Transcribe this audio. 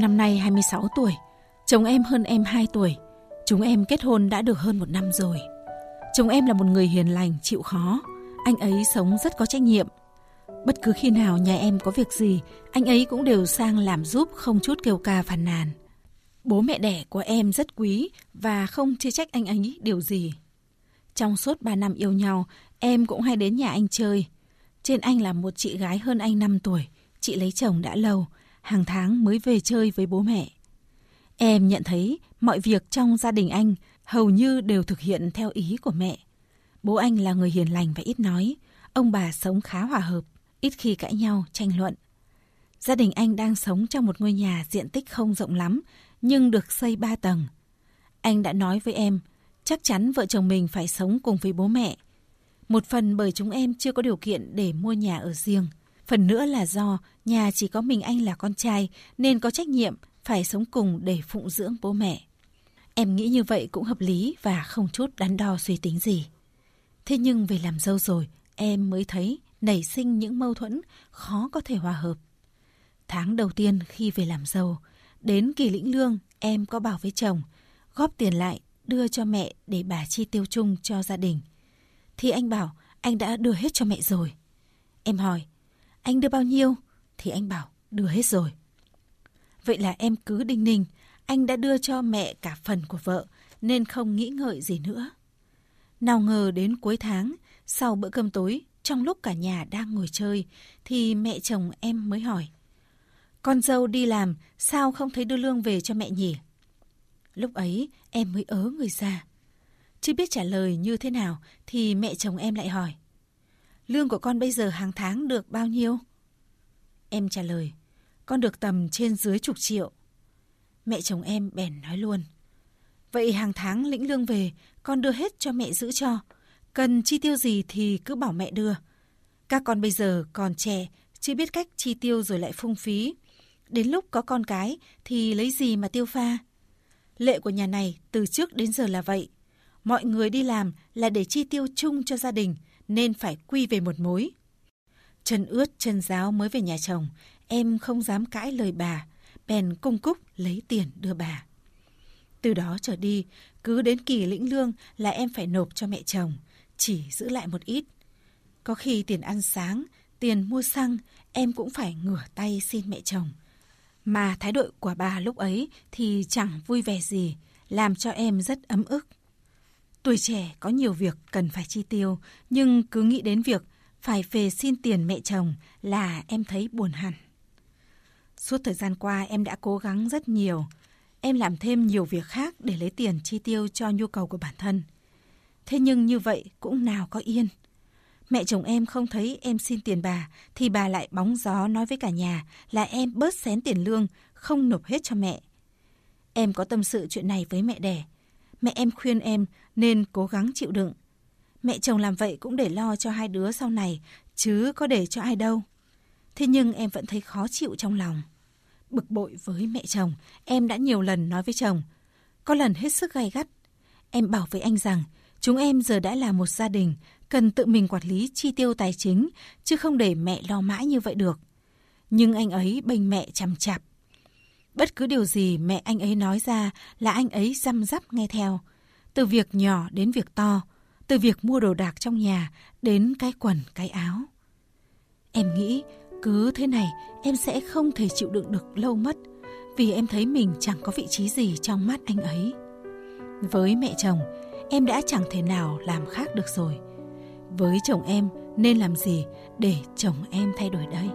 Em năm nay 26 tuổi, chồng em hơn em 2 tuổi. Chúng em kết hôn đã được hơn một năm rồi. Chồng em là một người hiền lành, chịu khó. Anh ấy sống rất có trách nhiệm. Bất cứ khi nào nhà em có việc gì, anh ấy cũng đều sang làm giúp không chút kêu ca phàn nàn. Bố mẹ đẻ của em rất quý và không chê trách anh ấy điều gì. Trong suốt 3 năm yêu nhau, em cũng hay đến nhà anh chơi. Trên anh là một chị gái hơn anh 5 tuổi, chị lấy chồng đã lâu, hàng tháng mới về chơi với bố mẹ. Em nhận thấy mọi việc trong gia đình anh hầu như đều thực hiện theo ý của mẹ. Bố anh là người hiền lành và ít nói, ông bà sống khá hòa hợp, ít khi cãi nhau, tranh luận. Gia đình anh đang sống trong một ngôi nhà diện tích không rộng lắm, nhưng được xây ba tầng. Anh đã nói với em, chắc chắn vợ chồng mình phải sống cùng với bố mẹ. Một phần bởi chúng em chưa có điều kiện để mua nhà ở riêng. Phần nữa là do nhà chỉ có mình anh là con trai nên có trách nhiệm phải sống cùng để phụng dưỡng bố mẹ. Em nghĩ như vậy cũng hợp lý và không chút đắn đo suy tính gì. Thế nhưng về làm dâu rồi, em mới thấy nảy sinh những mâu thuẫn khó có thể hòa hợp. Tháng đầu tiên khi về làm dâu, đến kỳ lĩnh lương em có bảo với chồng góp tiền lại đưa cho mẹ để bà chi tiêu chung cho gia đình. Thì anh bảo anh đã đưa hết cho mẹ rồi. Em hỏi, anh đưa bao nhiêu? Thì anh bảo đưa hết rồi. Vậy là em cứ đinh ninh, anh đã đưa cho mẹ cả phần của vợ nên không nghĩ ngợi gì nữa. Nào ngờ đến cuối tháng, sau bữa cơm tối, trong lúc cả nhà đang ngồi chơi, thì mẹ chồng em mới hỏi. Con dâu đi làm, sao không thấy đưa lương về cho mẹ nhỉ? Lúc ấy, em mới ớ người ra. Chưa biết trả lời như thế nào, thì mẹ chồng em lại hỏi. Lương của con bây giờ hàng tháng được bao nhiêu? Em trả lời, con được tầm trên dưới chục triệu. Mẹ chồng em bèn nói luôn. Vậy hàng tháng lĩnh lương về, con đưa hết cho mẹ giữ cho. Cần chi tiêu gì thì cứ bảo mẹ đưa. Các con bây giờ còn trẻ, chưa biết cách chi tiêu rồi lại phung phí. Đến lúc có con cái thì lấy gì mà tiêu pha? Lệ của nhà này từ trước đến giờ là vậy. Mọi người đi làm là để chi tiêu chung cho gia đình nên phải quy về một mối. Chân ướt chân giáo mới về nhà chồng, em không dám cãi lời bà, bèn cung cúc lấy tiền đưa bà. Từ đó trở đi, cứ đến kỳ lĩnh lương là em phải nộp cho mẹ chồng, chỉ giữ lại một ít. Có khi tiền ăn sáng, tiền mua xăng, em cũng phải ngửa tay xin mẹ chồng. Mà thái độ của bà lúc ấy thì chẳng vui vẻ gì, làm cho em rất ấm ức. Tuổi trẻ có nhiều việc cần phải chi tiêu, nhưng cứ nghĩ đến việc phải về xin tiền mẹ chồng là em thấy buồn hẳn. Suốt thời gian qua em đã cố gắng rất nhiều. Em làm thêm nhiều việc khác để lấy tiền chi tiêu cho nhu cầu của bản thân. Thế nhưng như vậy cũng nào có yên. Mẹ chồng em không thấy em xin tiền bà thì bà lại bóng gió nói với cả nhà là em bớt xén tiền lương, không nộp hết cho mẹ. Em có tâm sự chuyện này với mẹ đẻ. Mẹ em khuyên em nên cố gắng chịu đựng. Mẹ chồng làm vậy cũng để lo cho hai đứa sau này, chứ có để cho ai đâu. Thế nhưng em vẫn thấy khó chịu trong lòng. Bực bội với mẹ chồng, em đã nhiều lần nói với chồng. Có lần hết sức gay gắt. Em bảo với anh rằng, chúng em giờ đã là một gia đình, cần tự mình quản lý chi tiêu tài chính, chứ không để mẹ lo mãi như vậy được. Nhưng anh ấy bênh mẹ chằm chạp. Bất cứ điều gì mẹ anh ấy nói ra là anh ấy răm rắp nghe theo. Từ việc nhỏ đến việc to, từ việc mua đồ đạc trong nhà đến cái quần, cái áo. Em nghĩ cứ thế này em sẽ không thể chịu đựng được lâu mất vì em thấy mình chẳng có vị trí gì trong mắt anh ấy. Với mẹ chồng, em đã chẳng thể nào làm khác được rồi. Với chồng em nên làm gì để chồng em thay đổi đây?